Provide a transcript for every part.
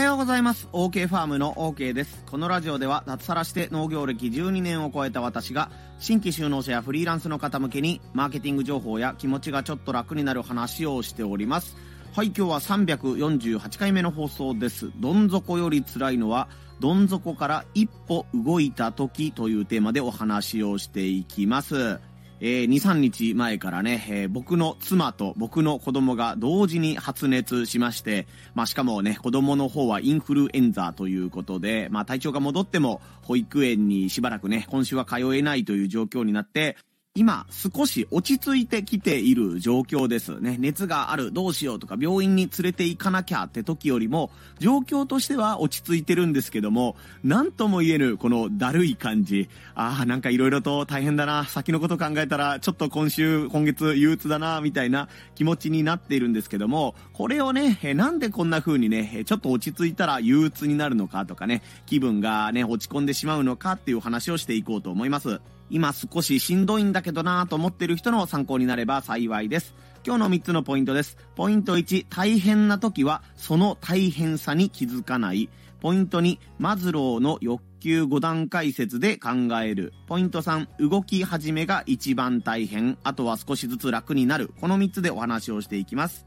はようございます。OK ファームの OK です。このラジオでは脱サラして農業歴12年を超えた私が新規就農者やフリーランスの方向けにマーケティング情報や気持ちがちょっと楽になる話をしております。はい、今日は348回目の放送です。どん底より辛いのはどん底から一歩動いた時というテーマでお話をしていきます。えー、2、3日前からね、えー、僕の妻と僕の子供が同時に発熱しまして、まあしかもね、子供の方はインフルエンザということで、まあ体調が戻っても保育園にしばらくね、今週は通えないという状況になって、今少し落ち着いてきている状況ですね。熱がある、どうしようとか病院に連れて行かなきゃって時よりも、状況としては落ち着いてるんですけども、なんとも言えぬこのだるい感じ。ああ、なんか色々と大変だな。先のこと考えたら、ちょっと今週、今月憂鬱だな、みたいな気持ちになっているんですけども、これをね、なんでこんな風にね、ちょっと落ち着いたら憂鬱になるのかとかね、気分がね、落ち込んでしまうのかっていう話をしていこうと思います。今少ししんどいんだけどなぁと思ってる人の参考になれば幸いです。今日の3つのポイントです。ポイント1、大変な時はその大変さに気づかない。ポイント2、マズローの欲求5段階説で考える。ポイント3、動き始めが一番大変。あとは少しずつ楽になる。この3つでお話をしていきます。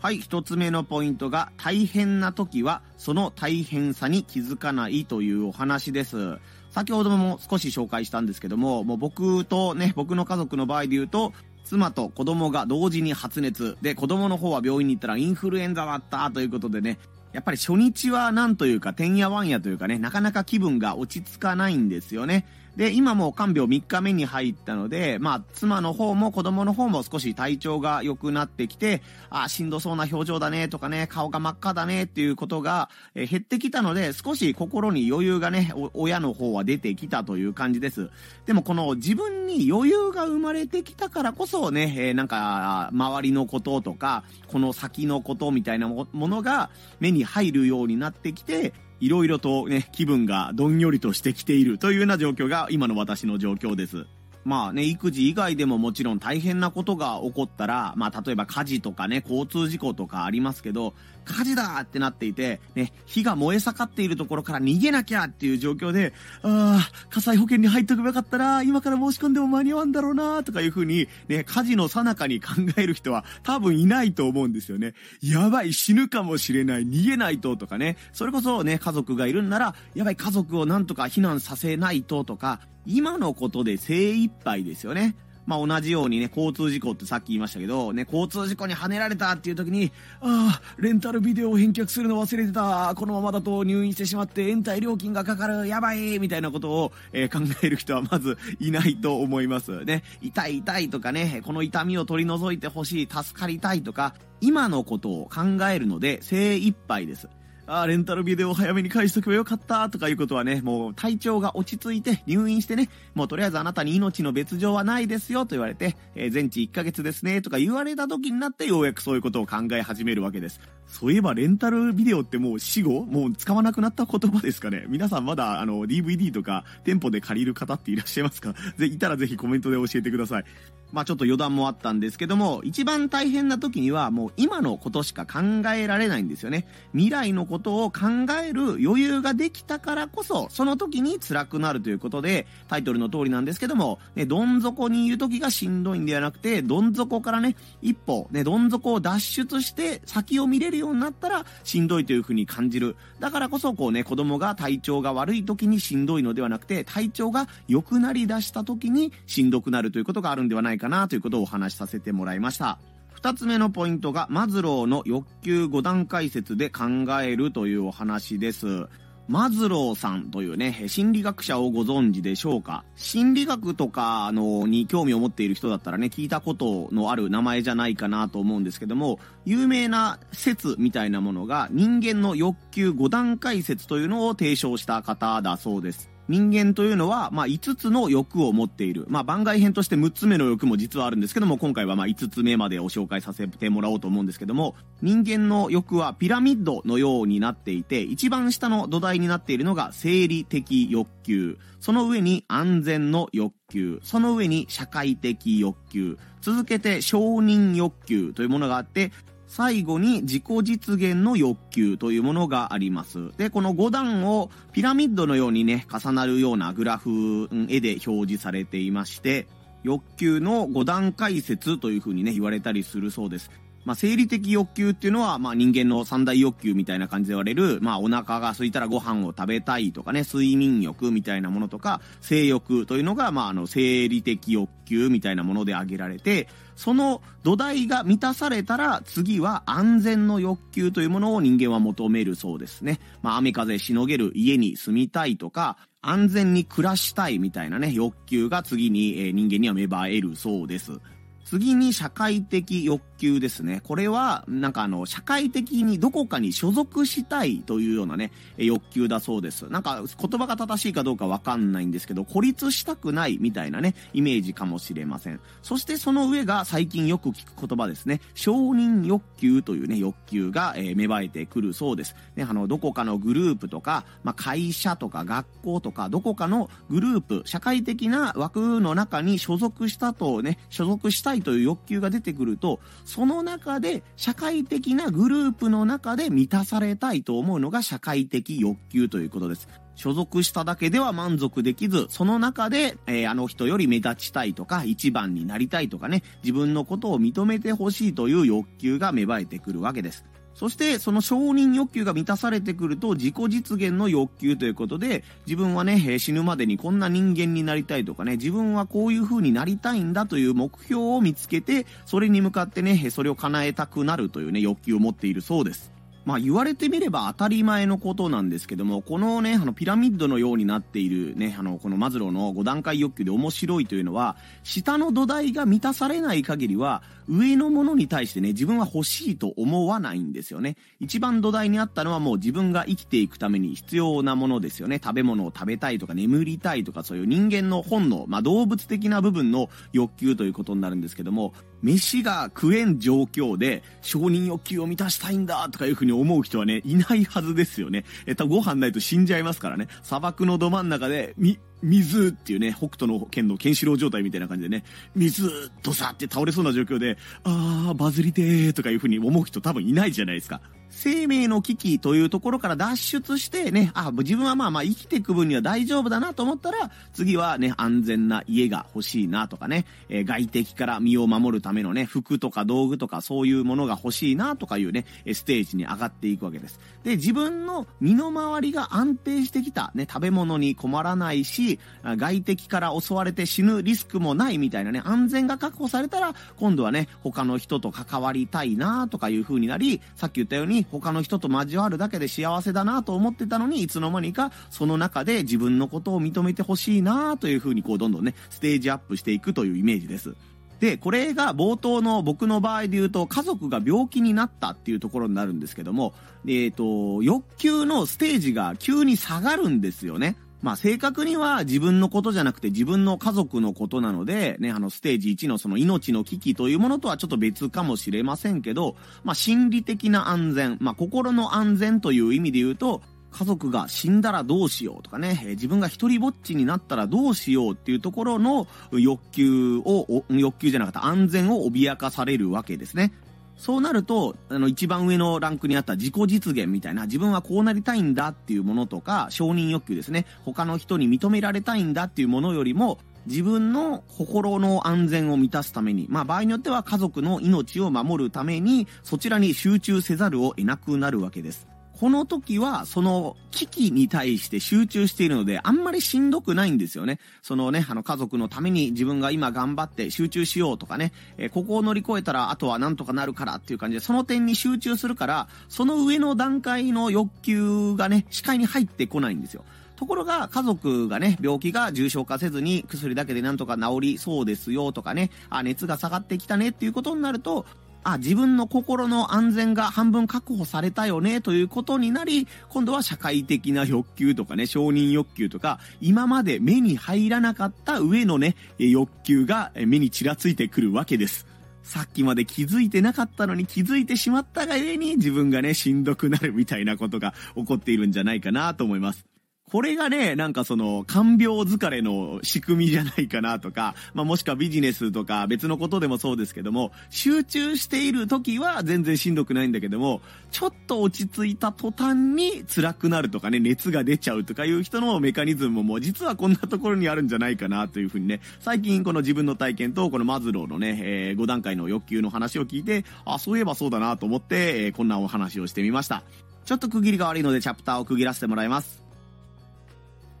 はい、1つ目のポイントが、大変な時はその大変さに気づかないというお話です。先ほども少し紹介したんですけども、もう僕とね、僕の家族の場合で言うと、妻と子供が同時に発熱。で、子供の方は病院に行ったらインフルエンザだったということでね、やっぱり初日はなんというか、てんやわんやというかね、なかなか気分が落ち着かないんですよね。で、今も看病3日目に入ったので、まあ、妻の方も子供の方も少し体調が良くなってきて、あ、しんどそうな表情だねとかね、顔が真っ赤だねっていうことが、え減ってきたので、少し心に余裕がね、親の方は出てきたという感じです。でもこの自分に余裕が生まれてきたからこそね、えー、なんか、周りのこととか、この先のことみたいなものが目に入るようになってきて、いろいろとね、気分がどんよりとしてきているというような状況が今の私の状況です。まあね、育児以外でももちろん大変なことが起こったら、まあ例えば火事とかね、交通事故とかありますけど、火事だってなっていて、ね、火が燃え盛っているところから逃げなきゃっていう状況で、ああ、火災保険に入っとけばよかったな、今から申し込んでも間に合わんだろうな、とかいう風に、ね、火事の最中に考える人は多分いないと思うんですよね。やばい、死ぬかもしれない、逃げないととかね、それこそね、家族がいるんなら、やばい、家族をなんとか避難させないととか、今のことで精一杯ですよね。まあ、同じようにね、交通事故ってさっき言いましたけど、ね、交通事故にはねられたっていう時に、ああ、レンタルビデオを返却するの忘れてた。このままだと入院してしまって延滞料金がかかる。やばいみたいなことを、えー、考える人はまずいないと思います。ね、痛い痛いとかね、この痛みを取り除いてほしい、助かりたいとか、今のことを考えるので精一杯です。ああ、レンタルビデオを早めに返しとけばよかったとかいうことはね、もう体調が落ち着いて入院してね、もうとりあえずあなたに命の別状はないですよと言われて、えー、全治1ヶ月ですねとか言われた時になってようやくそういうことを考え始めるわけです。そういえばレンタルビデオってもう死後もう使わなくなった言葉ですかね皆さんまだあの DVD とか店舗で借りる方っていらっしゃいますか？ぜ、いたらぜひコメントで教えてください。まあちょっと余談もあったんですけども、一番大変な時にはもう今のことしか考えられないんですよね。未来のことを考える余裕ができたからこそ、その時に辛くなるということで、タイトルの通りなんですけども、ね、どん底にいる時がしんどいんではなくて、どん底からね、一歩、ね、どん底を脱出して先を見れるようになったらしんどいという風に感じる。だからこそこうね、子供が体調が悪い時にしんどいのではなくて、体調が良くなり出した時にしんどくなるということがあるんではないかなということをお話しさせてもらいました。二つ目のポイントが、マズローの欲求5段階説で考えるというお話です。マズローさんというね、心理学者をご存知でしょうか？心理学とかのに興味を持っている人だったらね、聞いたことのある名前じゃないかなと思うんですけども、有名な説みたいなものが人間の欲求5段階説というのを提唱した方だそうです。人間というのは、まあ、5つの欲を持っている。まあ、番外編として6つ目の欲も実はあるんですけども、今回はまあ、5つ目までを紹介させてもらおうと思うんですけども、人間の欲はピラミッドのようになっていて、一番下の土台になっているのが生理的欲求。その上に安全の欲求。その上に社会的欲求。続けて承認欲求というものがあって、最後に自己実現の欲求というものがあります。で、この5段をピラミッドのようにね、重なるようなグラフ、絵で表示されていまして、欲求の5段階説というふうにね、言われたりするそうです。まあ、生理的欲求っていうのは、まあ、人間の三大欲求みたいな感じで言われる、まあ、お腹が空いたらご飯を食べたいとかね、睡眠欲みたいなものとか、性欲というのが、まあ、あの、生理的欲求みたいなもので挙げられて、その土台が満たされたら、次は安全の欲求というものを人間は求めるそうですね。まあ、雨風しのげる家に住みたいとか、安全に暮らしたいみたいなね、欲求が次に、えー、人間には芽生えるそうです。次に社会的欲求ですね。これは、なんかあの、社会的にどこかに所属したいというようなね、欲求だそうです。なんか言葉が正しいかどうかわかんないんですけど、孤立したくないみたいなね、イメージかもしれません。そしてその上が最近よく聞く言葉ですね。承認欲求というね、欲求が、えー、芽生えてくるそうです。ね、あの、どこかのグループとか、まあ、会社とか学校とか、どこかのグループ、社会的な枠の中に所属したとね、所属したいという欲求が出てくると、その中で社会的なグループの中で満たされたいと思うのが社会的欲求ということです。所属しただけでは満足できず、その中で、えー、あの人より目立ちたいとか、一番になりたいとかね、自分のことを認めてほしいという欲求が芽生えてくるわけです。そしてその承認欲求が満たされてくると自己実現の欲求ということで自分はね死ぬまでにこんな人間になりたいとかね自分はこういう風になりたいんだという目標を見つけてそれに向かってねそれを叶えたくなるというね欲求を持っているそうです。まあ言われてみれば当たり前のことなんですけども、このね、あのピラミッドのようになっているね、あの、このマズローの5段階欲求で面白いというのは、下の土台が満たされない限りは、上のものに対してね、自分は欲しいと思わないんですよね。一番土台にあったのはもう自分が生きていくために必要なものですよね。食べ物を食べたいとか眠りたいとかそういう人間の本能、まあ動物的な部分の欲求ということになるんですけども、飯が食えん状況で承認欲求を満たしたいんだとかいうふうに思う人はね、いないはずですよね。えっと、ご飯ないと死んじゃいますからね。砂漠のど真ん中で、み、水っていうね、北斗の剣のケンシロウ状態みたいな感じでね、水、とさって倒れそうな状況で、あー、バズりてーとかいうふうに思う人多分いないじゃないですか。生命の危機というところから脱出してね、あ、自分はまあまあ生きていく分には大丈夫だなと思ったら、次はね、安全な家が欲しいなとかね、えー、外敵から身を守るためのね、服とか道具とかそういうものが欲しいなとかいうね、ステージに上がっていくわけです。で、自分の身の回りが安定してきた、ね、食べ物に困らないし、外敵から襲われて死ぬリスクもないみたいなね、安全が確保されたら、今度はね、他の人と関わりたいなとかいう風になり、さっき言ったように、他の人と交わるだけで幸せだなと思ってたのに、いつの間にかその中で自分のことを認めてほしいなというふうにこうどんどんね、ステージアップしていくというイメージです。で、これが冒頭の僕の場合で言うと、家族が病気になったっていうところになるんですけども、えっ、ー、と、欲求のステージが急に下がるんですよね。まあ正確には自分のことじゃなくて自分の家族のことなので、ね、あのステージ1のその命の危機というものとはちょっと別かもしれませんけど、まあ心理的な安全、まあ心の安全という意味で言うと、家族が死んだらどうしようとかね、自分が一人ぼっちになったらどうしようっていうところの欲求を、欲求じゃなかった安全を脅かされるわけですね。そうなると、あの、一番上のランクにあった自己実現みたいな、自分はこうなりたいんだっていうものとか、承認欲求ですね。他の人に認められたいんだっていうものよりも、自分の心の安全を満たすために、まあ場合によっては家族の命を守るために、そちらに集中せざるを得なくなるわけです。この時は、その危機に対して集中しているので、あんまりしんどくないんですよね。そのね、あの家族のために自分が今頑張って集中しようとかね、えー、ここを乗り越えたらあとはなんとかなるからっていう感じで、その点に集中するから、その上の段階の欲求がね、視界に入ってこないんですよ。ところが、家族がね、病気が重症化せずに薬だけでなんとか治りそうですよとかね、あ、熱が下がってきたねっていうことになると、あ、自分の心の安全が半分確保されたよね、ということになり、今度は社会的な欲求とかね、承認欲求とか、今まで目に入らなかった上のね、欲求が目にちらついてくるわけです。さっきまで気づいてなかったのに気づいてしまったがゆえに自分がね、しんどくなるみたいなことが起こっているんじゃないかなと思います。これがね、なんかその、看病疲れの仕組みじゃないかなとか、まあもしくはビジネスとか別のことでもそうですけども、集中している時は全然しんどくないんだけども、ちょっと落ち着いた途端に辛くなるとかね、熱が出ちゃうとかいう人のメカニズムも実はこんなところにあるんじゃないかなというふうにね、最近この自分の体験とこのマズローのね、えー、5段階の欲求の話を聞いて、あ、そういえばそうだなと思って、えー、こんなお話をしてみました。ちょっと区切りが悪いのでチャプターを区切らせてもらいます。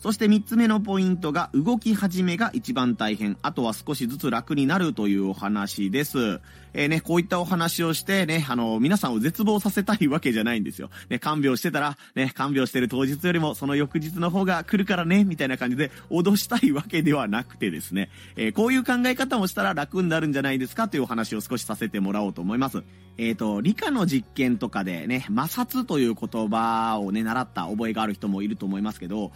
そして3つ目のポイントが動き始めが一番大変。あとは少しずつ楽になるというお話です。えー、ね、こういったお話をしてね、あの、皆さんを絶望させたいわけじゃないんですよ。ね、看病してたら、ね、看病してる当日よりもその翌日の方が来るからね、みたいな感じで脅したいわけではなくてですね、えー、こういう考え方をしたら楽になるんじゃないですかというお話を少しさせてもらおうと思います。えっ、ー、と、理科の実験とかでね、摩擦という言葉をね、習った覚えがある人もいると思いますけど、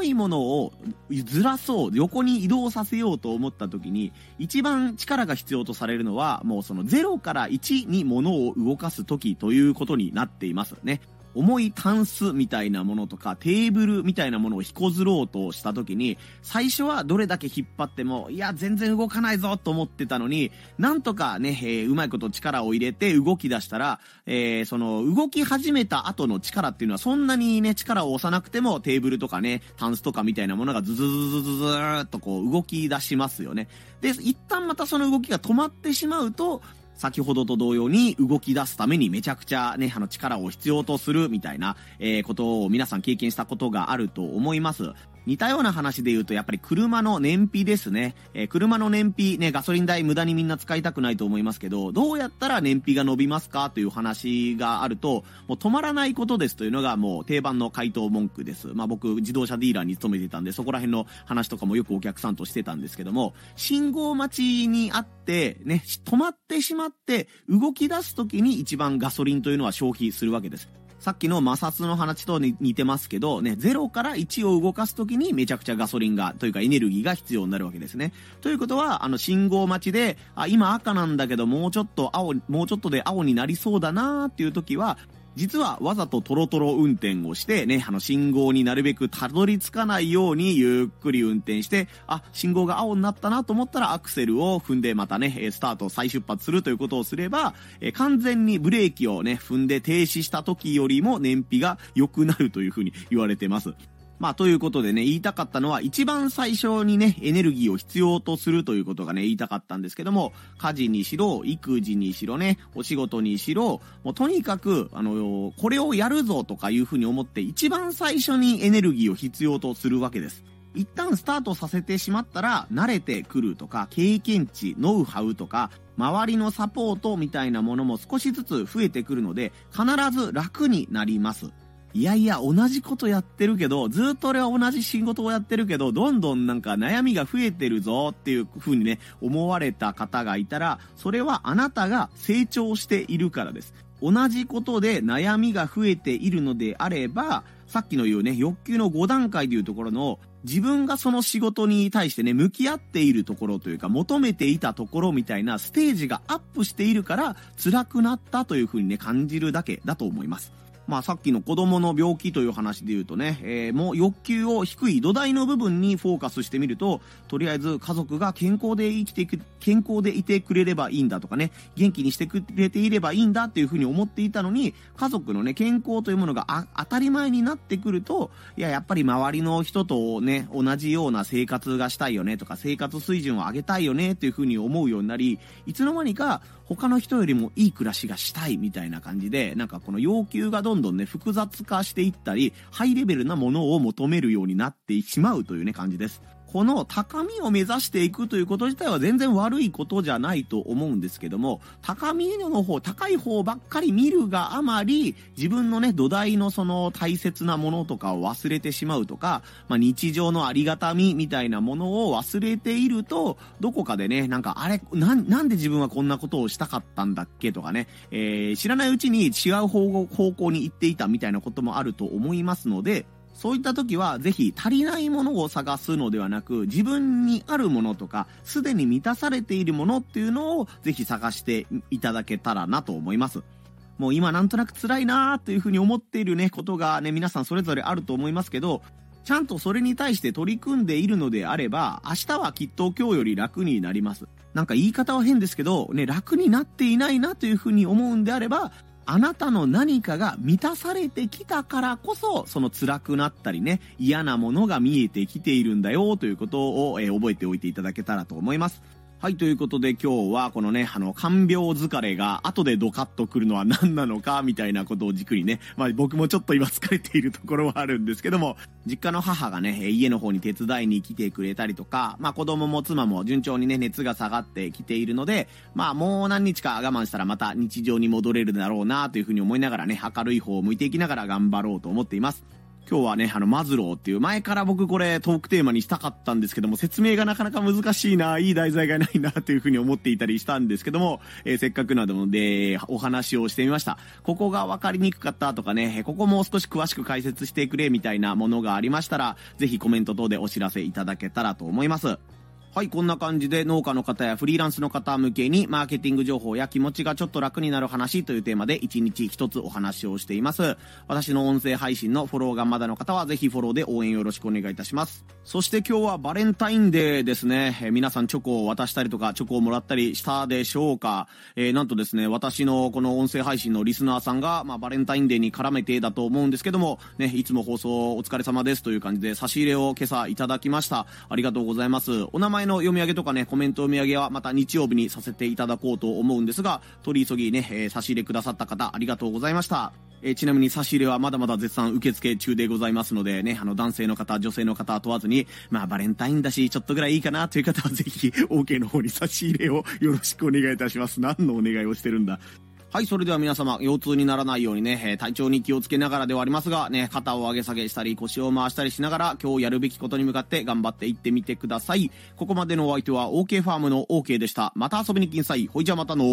重いものをずらそう、横に移動させようと思った時に、一番力が必要とされるのは、もうその0から1に物を動かす時ということになっていますね。重いタンスみたいなものとかテーブルみたいなものを引こずろうとした時に最初はどれだけ引っ張ってもいや全然動かないぞと思ってたのになんとかね、えー、うまいこと力を入れて動き出したら、えー、その動き始めた後の力っていうのはそんなにね力を押さなくてもテーブルとかねタンスとかみたいなものがズズズズズズーっとこう動き出しますよね。で一旦またその動きが止まってしまうと先ほどと同様に動き出すためにめちゃくちゃね、あの力を必要とするみたいな、えー、ことを皆さん経験したことがあると思います。似たような話で言うと、やっぱり車の燃費ですね。えー、車の燃費、ね、ガソリン代無駄にみんな使いたくないと思いますけど、どうやったら燃費が伸びますかという話があると、もう止まらないことですというのがもう定番の回答文句です。まあ僕、自動車ディーラーに勤めてたんで、そこら辺の話とかもよくお客さんとしてたんですけども、信号待ちにあって、ね、止まってしまって、動き出す時に一番ガソリンというのは消費するわけです。さっきの摩擦の話と似てますけど、ね、0から1を動かすときにめちゃくちゃガソリンが、というかエネルギーが必要になるわけですね。ということは、あの、信号待ちで、あ、今赤なんだけど、もうちょっと青、もうちょっとで青になりそうだなーっていう時は、実はわざとトロトロ運転をしてね、あの信号になるべくたどり着かないようにゆっくり運転して、あ、信号が青になったなと思ったらアクセルを踏んでまたね、スタート再出発するということをすれば、え完全にブレーキをね、踏んで停止した時よりも燃費が良くなるというふうに言われてます。まあ、ということでね、言いたかったのは、一番最初にね、エネルギーを必要とするということがね、言いたかったんですけども、家事にしろ、育児にしろね、お仕事にしろ、もうとにかく、あの、これをやるぞとかいうふうに思って、一番最初にエネルギーを必要とするわけです。一旦スタートさせてしまったら、慣れてくるとか、経験値、ノウハウとか、周りのサポートみたいなものも少しずつ増えてくるので、必ず楽になります。いやいや、同じことやってるけど、ずっと俺は同じ仕事をやってるけど、どんどんなんか悩みが増えてるぞっていう風にね、思われた方がいたら、それはあなたが成長しているからです。同じことで悩みが増えているのであれば、さっきの言うね、欲求の5段階でいうところの、自分がその仕事に対してね、向き合っているところというか、求めていたところみたいなステージがアップしているから、辛くなったという風にね、感じるだけだと思います。まあさっきの子供の病気という話で言うとね、えー、もう欲求を低い土台の部分にフォーカスしてみると、とりあえず家族が健康で生きていく、健康でいてくれればいいんだとかね、元気にしてくれていればいいんだっていうふうに思っていたのに、家族のね、健康というものが当たり前になってくると、いや、やっぱり周りの人とね、同じような生活がしたいよねとか、生活水準を上げたいよねっていうふうに思うようになり、いつの間にか他の人よりもいい暮らしがしたいみたいな感じで、なんかこの要求がどんどんどんね、複雑化していったり、ハイレベルなものを求めるようになってしまうというね、感じです。この高みを目指していくということ自体は全然悪いことじゃないと思うんですけども、高みの方、高い方ばっかり見るがあまり、自分のね、土台のその大切なものとかを忘れてしまうとか、まあ、日常のありがたみみたいなものを忘れていると、どこかでね、なんかあれ、な、なんで自分はこんなことをしたかったんだっけとかね、えー、知らないうちに違う方向に行っていたみたいなこともあると思いますので、そういった時は、ぜひ足りないものを探すのではなく、自分にあるものとか、すでに満たされているものっていうのを、ぜひ探していただけたらなと思います。もう今なんとなく辛いなーっていうふうに思っているね、ことがね、皆さんそれぞれあると思いますけど、ちゃんとそれに対して取り組んでいるのであれば、明日はきっと今日より楽になります。なんか言い方は変ですけど、ね、楽になっていないなというふうに思うんであれば、あなたの何かが満たされてきたからこそ、その辛くなったりね、嫌なものが見えてきているんだよということを、えー、覚えておいていただけたらと思います。はい、ということで今日はこのね、あの、看病疲れが後でドカッとくるのは何なのか、みたいなことを軸にね、まあ僕もちょっと今疲れているところはあるんですけども、実家の母がね、家の方に手伝いに来てくれたりとか、まあ子供も妻も順調にね、熱が下がってきているので、まあもう何日か我慢したらまた日常に戻れるだろうなというふうに思いながらね、明るい方を向いていきながら頑張ろうと思っています。今日はね、あの、マズローっていう、前から僕これトークテーマにしたかったんですけども、説明がなかなか難しいな、いい題材がないな、というふうに思っていたりしたんですけども、えー、せっかくなので、お話をしてみました。ここが分かりにくかったとかね、ここもう少し詳しく解説してくれ、みたいなものがありましたら、ぜひコメント等でお知らせいただけたらと思います。はい、こんな感じで農家の方やフリーランスの方向けにマーケティング情報や気持ちがちょっと楽になる話というテーマで1日1つお話をしています。私の音声配信のフォローがまだの方はぜひフォローで応援よろしくお願いいたします。そして今日はバレンタインデーですね。えー、皆さんチョコを渡したりとかチョコをもらったりしたでしょうか。えー、なんとですね、私のこの音声配信のリスナーさんが、まあ、バレンタインデーに絡めてだと思うんですけども、ね、いつも放送お疲れ様ですという感じで差し入れを今朝いただきました。ありがとうございます。お名前の読み上げとかね、コメントお土産はまた日曜日にさせていただこうと思うんですが、取り急ぎね、えー、差し入れくださった方、ありがとうございました。えー、ちなみに差し入れはまだまだ絶賛受付中でございますのでね、あの男性の方、女性の方問わずに、まあバレンタインだし、ちょっとぐらいいいかなという方はぜひ、OK の方に差し入れをよろしくお願いいたします。何のお願いをしてるんだ。はい、それでは皆様、腰痛にならないようにね、え体調に気をつけながらではありますが、ね、肩を上げ下げしたり、腰を回したりしながら、今日やるべきことに向かって頑張っていってみてください。ここまでのお相手は OK ファームの OK でした。また遊びに来んさい。ほいじゃまたの